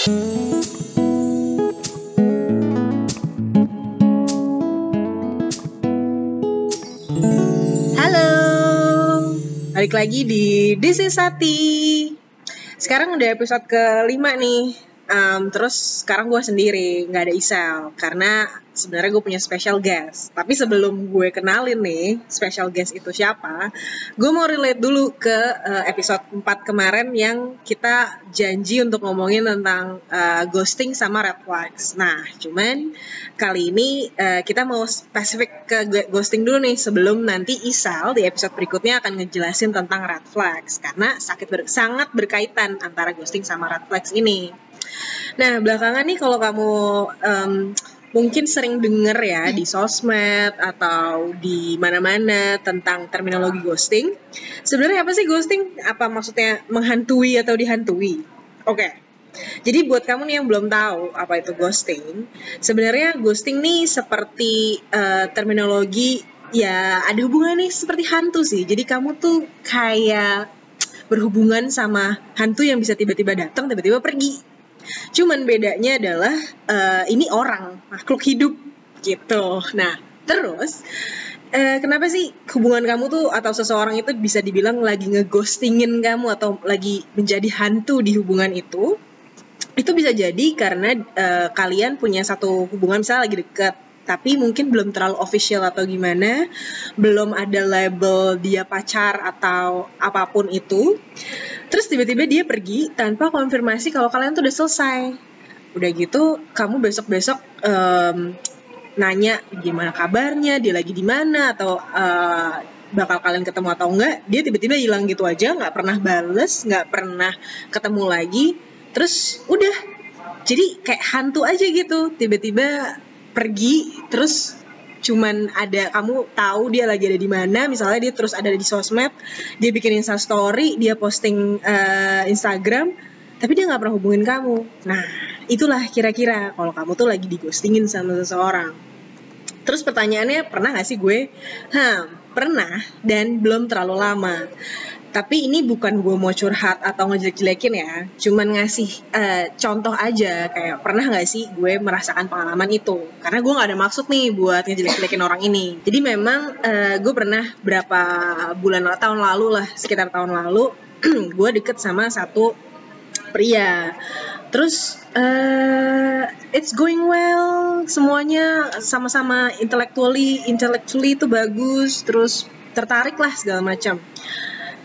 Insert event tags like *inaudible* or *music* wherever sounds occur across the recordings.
Halo, balik lagi di This is Sati. Sekarang udah episode kelima nih Um, terus sekarang gue sendiri, nggak ada Isel, karena sebenarnya gue punya special guest. Tapi sebelum gue kenalin nih special guest itu siapa, gue mau relate dulu ke uh, episode 4 kemarin yang kita janji untuk ngomongin tentang uh, ghosting sama red flags. Nah, cuman kali ini uh, kita mau spesifik ke ghosting dulu nih sebelum nanti Isal di episode berikutnya akan ngejelasin tentang red flags karena sakit ber sangat berkaitan antara ghosting sama red flags ini. Nah, belakangan nih kalau kamu um, mungkin sering denger ya di sosmed atau di mana-mana tentang terminologi ghosting. Sebenarnya apa sih ghosting? Apa maksudnya menghantui atau dihantui? Oke. Okay. Jadi buat kamu nih yang belum tahu apa itu ghosting, sebenarnya ghosting nih seperti uh, terminologi ya ada hubungan nih seperti hantu sih. Jadi kamu tuh kayak berhubungan sama hantu yang bisa tiba-tiba datang, tiba-tiba pergi Cuman bedanya adalah uh, ini orang, makhluk hidup gitu. Nah, terus uh, kenapa sih hubungan kamu tuh atau seseorang itu bisa dibilang lagi ngeghostingin kamu atau lagi menjadi hantu di hubungan itu? Itu bisa jadi karena uh, kalian punya satu hubungan misalnya lagi deket tapi mungkin belum terlalu official atau gimana, belum ada label dia pacar atau apa pun itu. Terus tiba-tiba dia pergi tanpa konfirmasi kalau kalian tuh udah selesai. Udah gitu, kamu besok-besok um, nanya gimana kabarnya, dia lagi di mana atau uh, bakal kalian ketemu atau enggak, dia tiba-tiba hilang gitu aja, nggak pernah bales, nggak pernah ketemu lagi. Terus udah, jadi kayak hantu aja gitu, tiba-tiba pergi terus cuman ada kamu tahu dia lagi ada di mana misalnya dia terus ada di sosmed dia bikin insta story dia posting uh, Instagram tapi dia nggak pernah hubungin kamu. Nah itulah kira-kira kalau kamu tuh lagi digostingin sama seseorang. Terus pertanyaannya pernah gak sih gue? Hmm pernah dan belum terlalu lama tapi ini bukan gue mau curhat atau ngejelek-jelekin ya. Cuman ngasih uh, contoh aja. Kayak pernah nggak sih gue merasakan pengalaman itu? Karena gue nggak ada maksud nih buat ngejelek-jelekin orang ini. Jadi memang uh, gue pernah berapa bulan tahun lalu lah sekitar tahun lalu *clears throat* gue deket sama satu pria. Terus uh, it's going well. Semuanya sama-sama intellectually intellectually itu bagus. Terus tertarik lah segala macam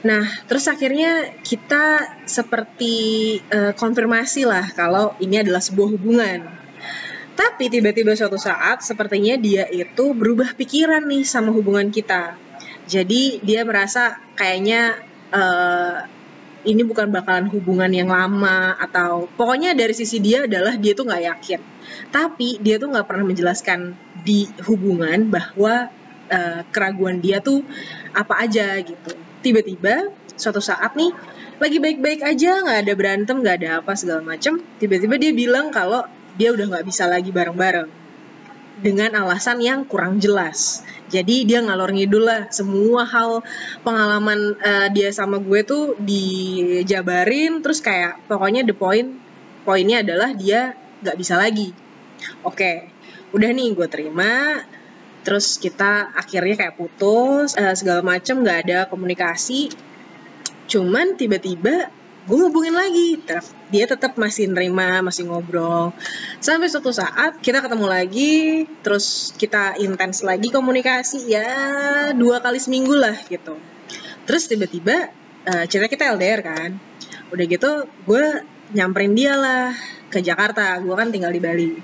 Nah, terus akhirnya kita seperti uh, konfirmasi lah kalau ini adalah sebuah hubungan. Tapi tiba-tiba suatu saat sepertinya dia itu berubah pikiran nih sama hubungan kita. Jadi dia merasa kayaknya uh, ini bukan bakalan hubungan yang lama atau pokoknya dari sisi dia adalah dia tuh nggak yakin. Tapi dia tuh nggak pernah menjelaskan di hubungan bahwa uh, keraguan dia tuh apa aja gitu tiba-tiba suatu saat nih lagi baik-baik aja nggak ada berantem nggak ada apa segala macem tiba-tiba dia bilang kalau dia udah nggak bisa lagi bareng-bareng. Dengan alasan yang kurang jelas. Jadi dia ngalor ngidul lah semua hal pengalaman uh, dia sama gue tuh dijabarin terus kayak pokoknya the point poinnya adalah dia nggak bisa lagi. Oke udah nih gue terima terus kita akhirnya kayak putus uh, segala macem nggak ada komunikasi. Cuman tiba-tiba gue hubungin lagi. Dia tetap masih nerima masih ngobrol. Sampai suatu saat kita ketemu lagi terus kita intens lagi komunikasi. Ya dua kali seminggu lah gitu. Terus tiba-tiba uh, cerita kita LDR kan. Udah gitu gue nyamperin dia lah ke Jakarta. Gue kan tinggal di Bali.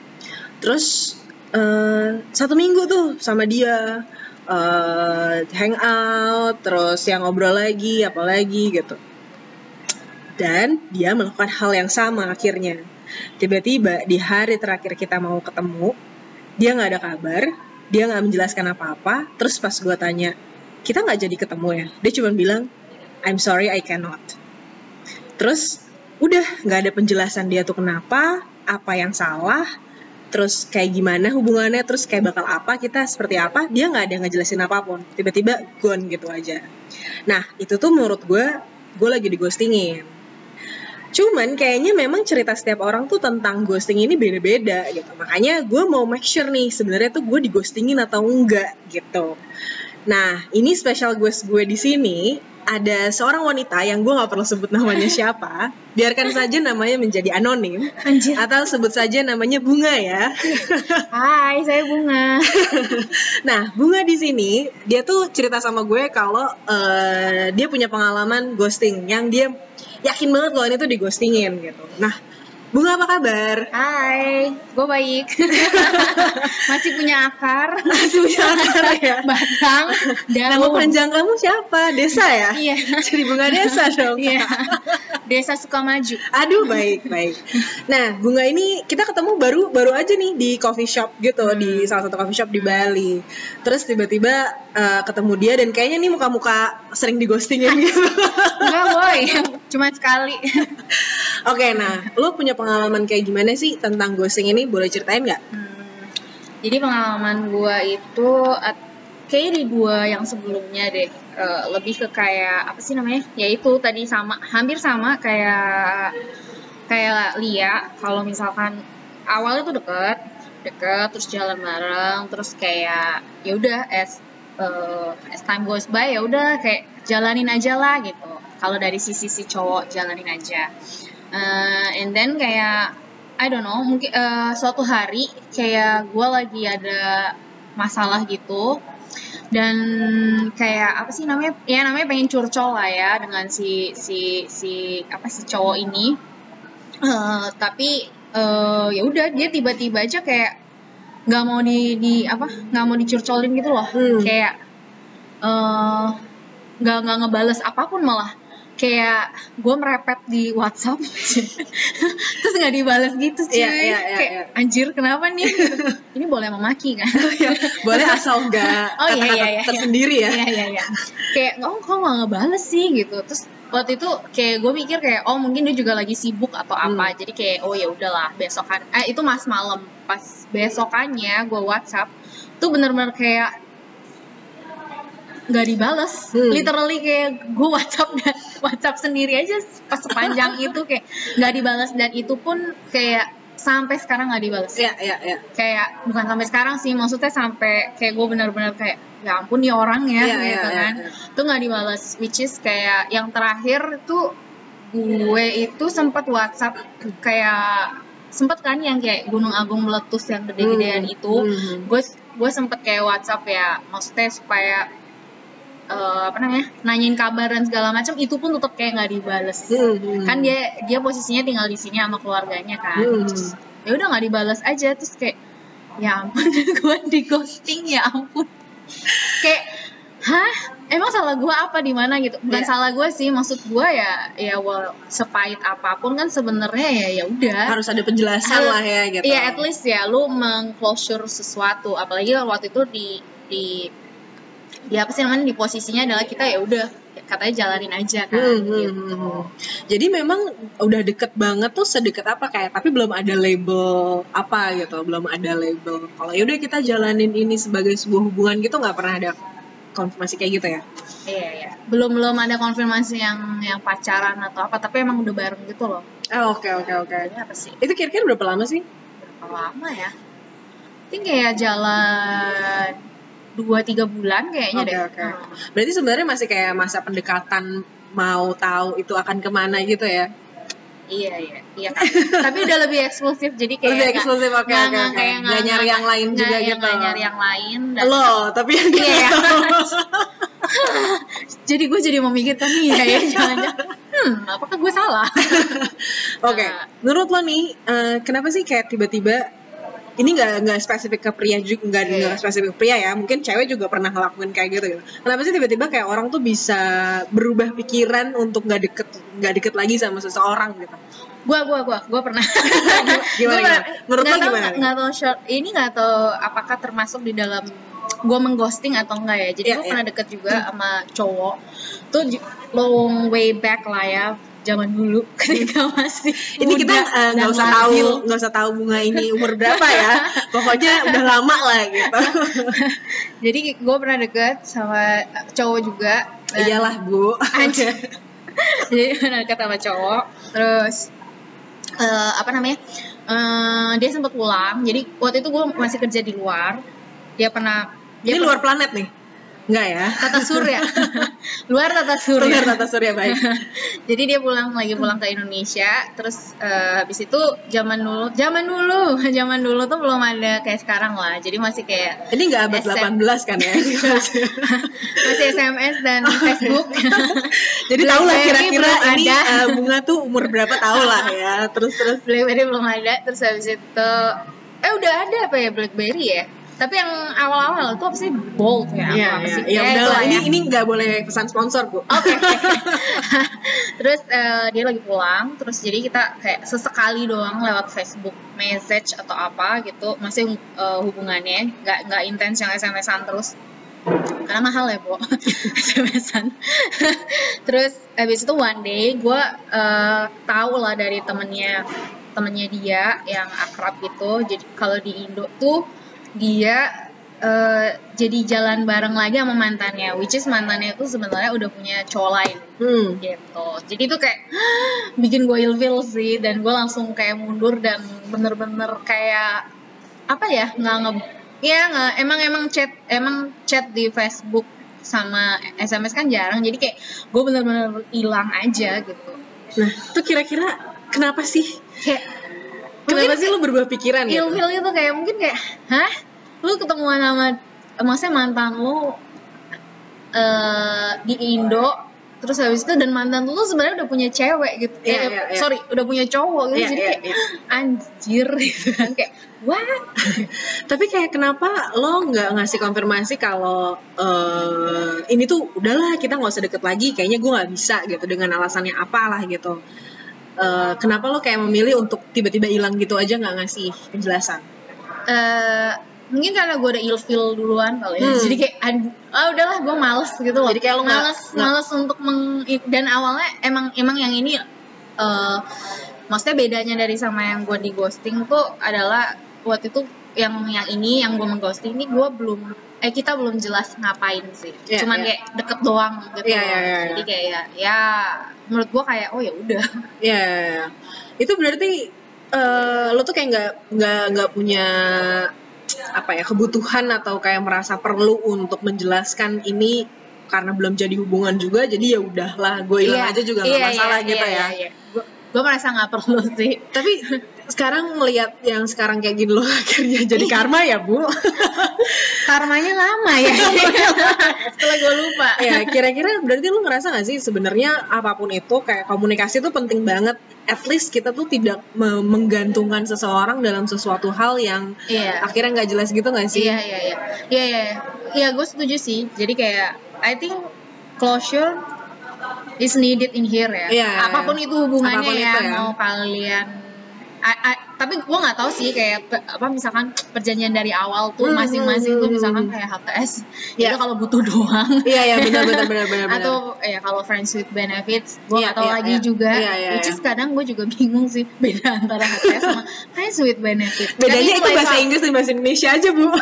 Terus uh, satu minggu tuh sama dia. Uh, hang out terus yang ngobrol lagi apalagi gitu. Dan dia melakukan hal yang sama akhirnya. Tiba-tiba di hari terakhir kita mau ketemu dia nggak ada kabar dia nggak menjelaskan apa-apa. Terus pas gue tanya kita nggak jadi ketemu ya? Dia cuma bilang I'm sorry I cannot. Terus udah nggak ada penjelasan dia tuh kenapa apa yang salah terus kayak gimana hubungannya terus kayak bakal apa kita seperti apa dia nggak ada ngejelasin apa pun tiba-tiba gone gitu aja nah itu tuh menurut gue gue lagi di ghostingin Cuman kayaknya memang cerita setiap orang tuh tentang ghosting ini beda-beda gitu. Makanya gue mau make sure nih sebenarnya tuh gue digostingin atau enggak gitu. Nah, ini special guest gue di sini ada seorang wanita yang gue nggak perlu sebut namanya siapa. Biarkan saja namanya menjadi anonim. Anjir. Atau sebut saja namanya Bunga ya. Hai, saya Bunga. *laughs* nah, Bunga di sini dia tuh cerita sama gue kalau uh, dia punya pengalaman ghosting yang dia yakin banget kalau ini tuh digostingin gitu. Nah, Bunga apa kabar? Hai, gue baik. *laughs* Masih punya akar. Masih punya akar *laughs* ya. Batang. Nama panjang kamu siapa? Desa ya? Iya. *laughs* Jadi bunga desa dong. Iya. Desa suka maju. Aduh baik baik. Nah bunga ini kita ketemu baru baru aja nih di coffee shop gitu hmm. di salah satu coffee shop di Bali. Terus tiba-tiba uh, ketemu dia dan kayaknya nih muka-muka sering digostingin gitu. Enggak boy, cuma sekali. Oke, okay, nah, lo punya pengalaman kayak gimana sih tentang ghosting ini? Boleh ceritain nggak? Hmm, jadi pengalaman gue itu kayaknya di dua yang sebelumnya deh, uh, lebih ke kayak apa sih namanya? Ya itu tadi sama, hampir sama kayak kayak Lia. Kalau misalkan awalnya tuh deket, deket, terus jalan bareng, terus kayak ya udah as uh, as time goes by ya udah kayak jalanin aja lah gitu. Kalau dari sisi si cowok jalanin aja uh, and then kayak I don't know mungkin uh, suatu hari kayak gue lagi ada masalah gitu. Dan kayak apa sih namanya? Ya namanya pengen curcol lah ya dengan si si si apa sih cowok ini. Uh, tapi uh, ya udah dia tiba-tiba aja kayak nggak mau di di apa nggak mau dicurcolin gitu loh. Hmm. kayak nggak uh, nggak ngebales apa pun malah kayak gue merepet di WhatsApp. *laughs* Terus nggak dibalas gitu sih yeah, yeah, yeah, kayak yeah. anjir kenapa nih? *laughs* Ini boleh memaki kan? Oh, iya. boleh asal enggak *laughs* oh iya iya iya tersendiri ya? Iya iya iya. Kayak oh kok nggak ngebales sih? Gitu. Terus waktu itu kayak gue mikir kayak oh mungkin dia juga lagi sibuk atau apa. Hmm. jadi kayak oh ya udahlah besokan. Eh itu mas malam. Pas besokannya gue WhatsApp tuh bener-bener kayak nggak dibales hmm. literally kayak gue WhatsApp dan WhatsApp sendiri aja pas sepanjang *laughs* itu kayak nggak dibales dan itu pun kayak sampai sekarang nggak dibales. Iya iya iya. Kayak bukan sampai sekarang sih, maksudnya sampai kayak gue benar-benar kayak ya ampun nih orang ya, ya gitu ya, kan. Ya, ya. Tuh nggak dibales, which is kayak yang terakhir tuh gue itu sempat WhatsApp kayak sempet kan yang kayak Gunung Agung meletus yang gede-gedean hmm. itu, gue hmm. gue sempet kayak WhatsApp ya, maksudnya supaya uh, apa namanya nanyain kabar dan segala macam itu pun tetap kayak nggak dibales. Hmm, hmm. kan dia dia posisinya tinggal di sini sama keluarganya kan. Hmm. ya udah nggak dibales aja terus kayak ya ampun *laughs* gue di ghosting ya ampun. Kayak hah? Emang salah gue apa di mana? Gitu. Bukan yeah. salah gue sih maksud gue ya ya well, sepahit apa pun kan sebenarnya ya ya udah. Harus ada penjelasan lah ya gitu. ya at least ya lu mengclosure sesuatu. Apalagi waktu itu di di dia apa sih namanya di posisinya adalah kita ya udah katanya jalanin aja kan hmm, hmm gitu. Hmm. Jadi memang udah deket banget tuh sedekat apa kayak tapi belum ada label apa gitu, belum ada label. Kalau ya udah kita jalanin ini sebagai sebuah hubungan gitu nggak pernah ada konfirmasi kayak gitu ya? Iya iya. Belum belum ada konfirmasi yang yang pacaran atau apa, tapi emang udah bareng gitu loh. Oh, oke oke oke. Ini apa sih? Itu kira-kira berapa lama sih? Berapa lama ya? Ini kayak jalan dua tiga bulan kayaknya okay, deh. Okay. Hmm. Berarti sebenarnya masih kayak masa pendekatan mau tahu itu akan ke mana gitu ya? Iya iya iya kan. *laughs* Tapi udah lebih eksklusif jadi kayak lebih eksklusif oke okay, oke oke. Gak nyari yang lain gak, juga ya, gitu. Gak nyari yang lain. Dan Lo tapi yang iya. *laughs* *laughs* jadi gue jadi memikirkan nih ya, ya jangan-jangan hmm apakah gue salah? Oke, okay. nah. menurut lo nih uh, kenapa sih kayak tiba-tiba ini nggak nggak spesifik ke pria juga nggak yeah. nggak spesifik ke pria ya. Mungkin cewek juga pernah ngelakuin kayak gitu gitu. Kenapa sih tiba-tiba kayak orang tuh bisa berubah pikiran untuk nggak deket nggak deket lagi sama seseorang gitu? Gua gua gua gua pernah. *laughs* Gimana, gua, menurut lo gimana? nggak tahu short ini nggak tahu apakah termasuk di dalam gue mengghosting atau enggak ya. Jadi yeah, gue yeah. pernah deket juga sama cowok. Tuh long way back lah ya zaman dulu *laughs* ketika masih ini kita eh, nggak uh, usah tahu nggak usah tahu bunga ini umur berapa ya. *laughs* Pokoknya udah lama lah gitu. *laughs* Jadi gue pernah deket sama cowok juga. Iyalah bu. Jadi pernah deket sama cowok. Terus eh, apa namanya eh, dia sempat pulang. Jadi waktu itu gue masih kerja di luar. Dia pernah dia Ini luar planet nih? Enggak ya? tata surya *laughs* luar tata surya Luar tata surya baik. *laughs* jadi dia pulang lagi pulang ke Indonesia terus eh, habis itu zaman dulu zaman dulu *laughs* zaman dulu tuh belum ada kayak sekarang lah jadi masih kayak Ini nggak abad SM. 18 kan ya? masih SMS dan Facebook Jadi tahu lah kira-kira ini ada. eh, bunga tuh umur berapa tahu lah ya. Terus terus BlackBerry belum ada terus habis itu eh udah ada apa ya BlackBerry ya tapi yang awal-awal itu apa sih Bolt ya Iya, apa iya. sih Ya Ya, udah lah. itulah Ini ya. ini nggak boleh pesan sponsor, Bu. Oke. *laughs* terus eh, dia lagi pulang, terus jadi kita kayak sesekali doang lewat Facebook message atau apa gitu, masih eh, hubungannya nggak nggak intens yang SMS-an terus. Karena mahal ya, Bu. *laughs* SMS-an. terus habis itu one day gue eh, tahu lah dari temennya temennya dia yang akrab gitu. Jadi kalau di Indo tuh dia eh, jadi jalan bareng lagi sama mantannya, which is mantannya itu sebenarnya udah punya cowok lain Hmm. gitu. Jadi itu kayak *gasps* bikin gue ilfil sih dan gue langsung kayak mundur dan bener-bener kayak apa ya nggak nge ya nggak emang emang chat emang chat di Facebook sama SMS kan jarang jadi kayak gue bener-bener hilang aja gitu Nah, itu kira-kira kenapa sih? kayak Kenapa sih lu berubah pikiran gitu? ilfil itu kayak mungkin kayak hah lu ketemuan sama maksudnya mantan lu eh di Indo terus habis itu dan mantan lu sebenarnya udah punya cewek gitu Iya, eh, iya, iya. sorry udah punya cowok gitu Iya, jadi iya, kayak iya. anjir gitu *laughs* kan kayak what *laughs* Tapi kayak kenapa lo nggak ngasih konfirmasi kalau eh, ini tuh udahlah kita nggak usah deket lagi, kayaknya gue nggak bisa gitu dengan alasannya apalah gitu. Eh, kenapa lo kayak memilih untuk tiba-tiba hilang gitu aja nggak ngasih penjelasan? eh mungkin karena gue udah ilfil duluan kali ya Hmm. jadi kayak ah udahlah gue males gitu loh Jadi kayak lo males nggak- males untuk meng dan awalnya emang emang yang ini eh maksudnya bedanya dari sama yang gue di ghosting tuh adalah waktu itu yang yang ini yang gue mengghosting ini gue belum eh kita belum jelas ngapain sih Iya, cuman iya. kayak deket doang gitu loh. iya, iya, jadi iya. kayak ya, ya menurut gue kayak oh ya udah *laughs* Ya, itu berarti eh, lo tuh kayak nggak nggak nggak punya apa ya kebutuhan atau kayak merasa perlu untuk menjelaskan ini karena belum jadi hubungan juga, jadi ya udahlah gue hilang Iya, aja juga nggak iya, masalah iya, gitu iya, ya. iya. gue gue merasa nggak perlu sih. Tapi sekarang melihat yang sekarang kayak gini loh *laughs* akhirnya jadi karma ya bu. karmanya lama ya. *laughs* Setelah gue lupa. Ya kira-kira berarti lu ngerasa gak sih sebenarnya apa pun itu kayak komunikasi itu penting banget. At least kita tuh tidak me- menggantungkan seseorang dalam sesuatu hal yang iya. akhirnya nggak jelas gitu gak sih? iya iya iya. Iya iya iya. Gue setuju sih. Jadi kayak I think closure is needed in here ya Iya. apa pun itu hubungannya Apa pun ya, itu ya. mau kalian I- I- tapi gue nggak tahu sih kayak apa misalkan perjanjian dari awal tuh Hmm, masing-masing tuh hmm, misalkan hmm. kayak HTS Iya. itu kalau butuh *laughs* doang Iya iya benar benar benar benar. benar. atau ya kalau friends with benefits gue Iya, nggak tahu iya, lagi iya. juga Iya, iya, which iya. is kadang gue juga *laughs* bingung sih beda antara HTS sama friends with benefits bedanya itu like bahasa how- Inggris dan bahasa Indonesia aja bu. *laughs*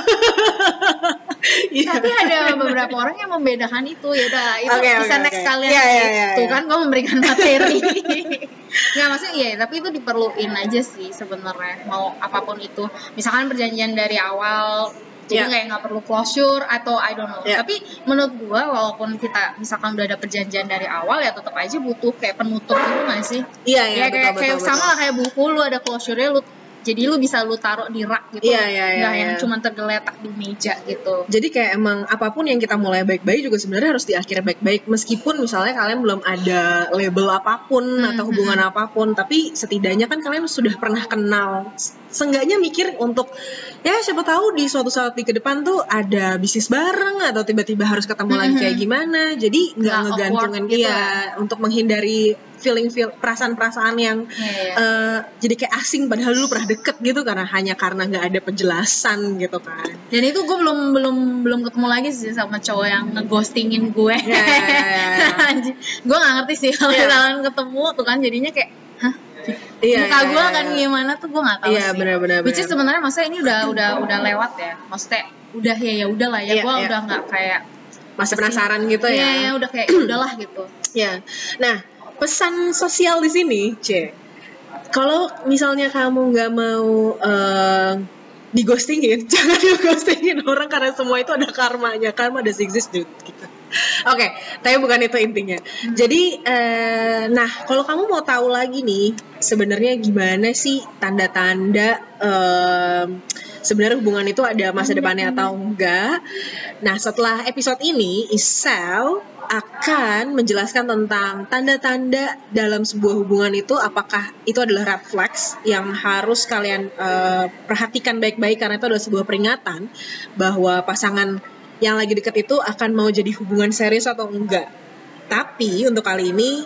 Iya. tapi ada beberapa orang yang membedakan itu ya udah itu Oke, bisa oke, next oke. kalian sih. iya, iya, tuh iya. kan gue memberikan materi nggak maksudnya iya tapi itu diperluin aja sih sebenarnya mau apa pun itu misalkan perjanjian dari awal jadi Iya. kayak nggak perlu closure atau I don't know Iya. tapi menurut gua walaupun kita misalkan udah ada perjanjian dari awal ya tetap aja butuh kayak penutup gitu nggak sih Iya iya ya betul kayak betul. kayak betul. sama lah kayak buku lu ada closure-nya lu jadi lu bisa lu taruh di rak gitu. Iya, iya, iya, nggak yang iya. cuma tergeletak di meja gitu. Jadi kayak emang apa pun yang kita mulai baik-baik juga sebenarnya harus diakhiri baik-baik. Meskipun misalnya kalian belum ada label apa pun Hmm, atau hubungan apa pun tapi setidaknya kan kalian sudah pernah kenal. Seenggaknya mikir untuk ya siapa tahu di suatu saat di ke depan tuh ada bisnis bareng atau tiba-tiba harus ketemu lagi Mhm. kayak gimana. Jadi nggak ngegantungin gitu iya untuk menghindari feeling feel perasaan-perasaan yang Iya, iya. eh, jadi kayak asing padahal dulu pernah deket gitu karena hanya karena nggak ada penjelasan gitu kan Dan itu gue belum belum belum ketemu lagi sih sama cowok yang ngeghostingin gue. *laughs* Ya, ya, ya, ya. gue gak ngerti sih kalau Ya. misalkan ketemu tuh kan jadinya kayak, hah? Iya, Muka iya, gue iya, akan iya. gimana tuh gue gak tahu Iya, sih. benar-benar, Which is benar. sebenarnya maksudnya ini udah udah udah lewat ya. Maksudnya udah ya ya udah lah ya. Iya, gue iya. udah nggak kayak masih penasaran gitu Iya, ya. ya udah kayak "Ya udahlah gitu. Ya. Nah, pesan sosial di sini, C. kalau misalnya kamu nggak mau uh, digostingin, *laughs* jangan digostingin orang karena semua itu ada karmanya. Karma does exist, dude. Gitu. Oke, okay, tapi bukan itu intinya. Hmm. Jadi, uh, nah kalau kamu mau tahu lagi nih, sebenarnya gimana sih tanda-tanda uh, sebenarnya hubungan itu ada masa depannya atau enggak? Nah, setelah episode ini, Isel akan menjelaskan tentang tanda-tanda dalam sebuah hubungan itu apakah itu adalah red flags yang harus kalian uh, perhatikan baik-baik karena itu adalah sebuah peringatan bahwa pasangan yang lagi deket itu akan mau jadi hubungan serius atau enggak. Tapi untuk kali ini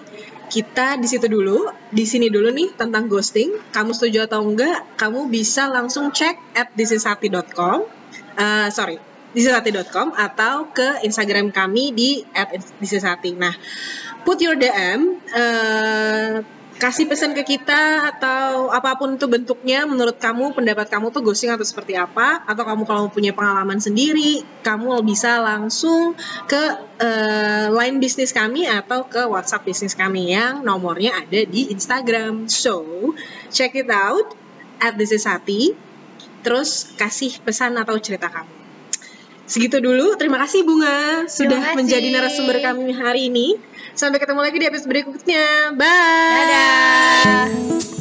kita di situ dulu, di sini dulu nih tentang ghosting. Kamu setuju atau enggak? Kamu bisa langsung cek at thisishati.com. Uh, sorry, disisati.com atau ke Instagram kami di @disisati. Nah, put your DM uh, kasih pesan ke kita atau apa pun itu bentuknya menurut kamu pendapat kamu tuh ghosting atau seperti apa? Atau kamu kalau punya pengalaman sendiri kamu bisa langsung ke uh, line bisnis kami atau ke WhatsApp bisnis kami yang nomornya ada di Instagram. So check it out at this is Hati. Terus kasih pesan atau cerita kamu Segitu dulu. Terima kasih Bunga sudah kasih. menjadi narasumber kami hari ini. Sampai ketemu lagi di episode berikutnya. Bye. Dadah.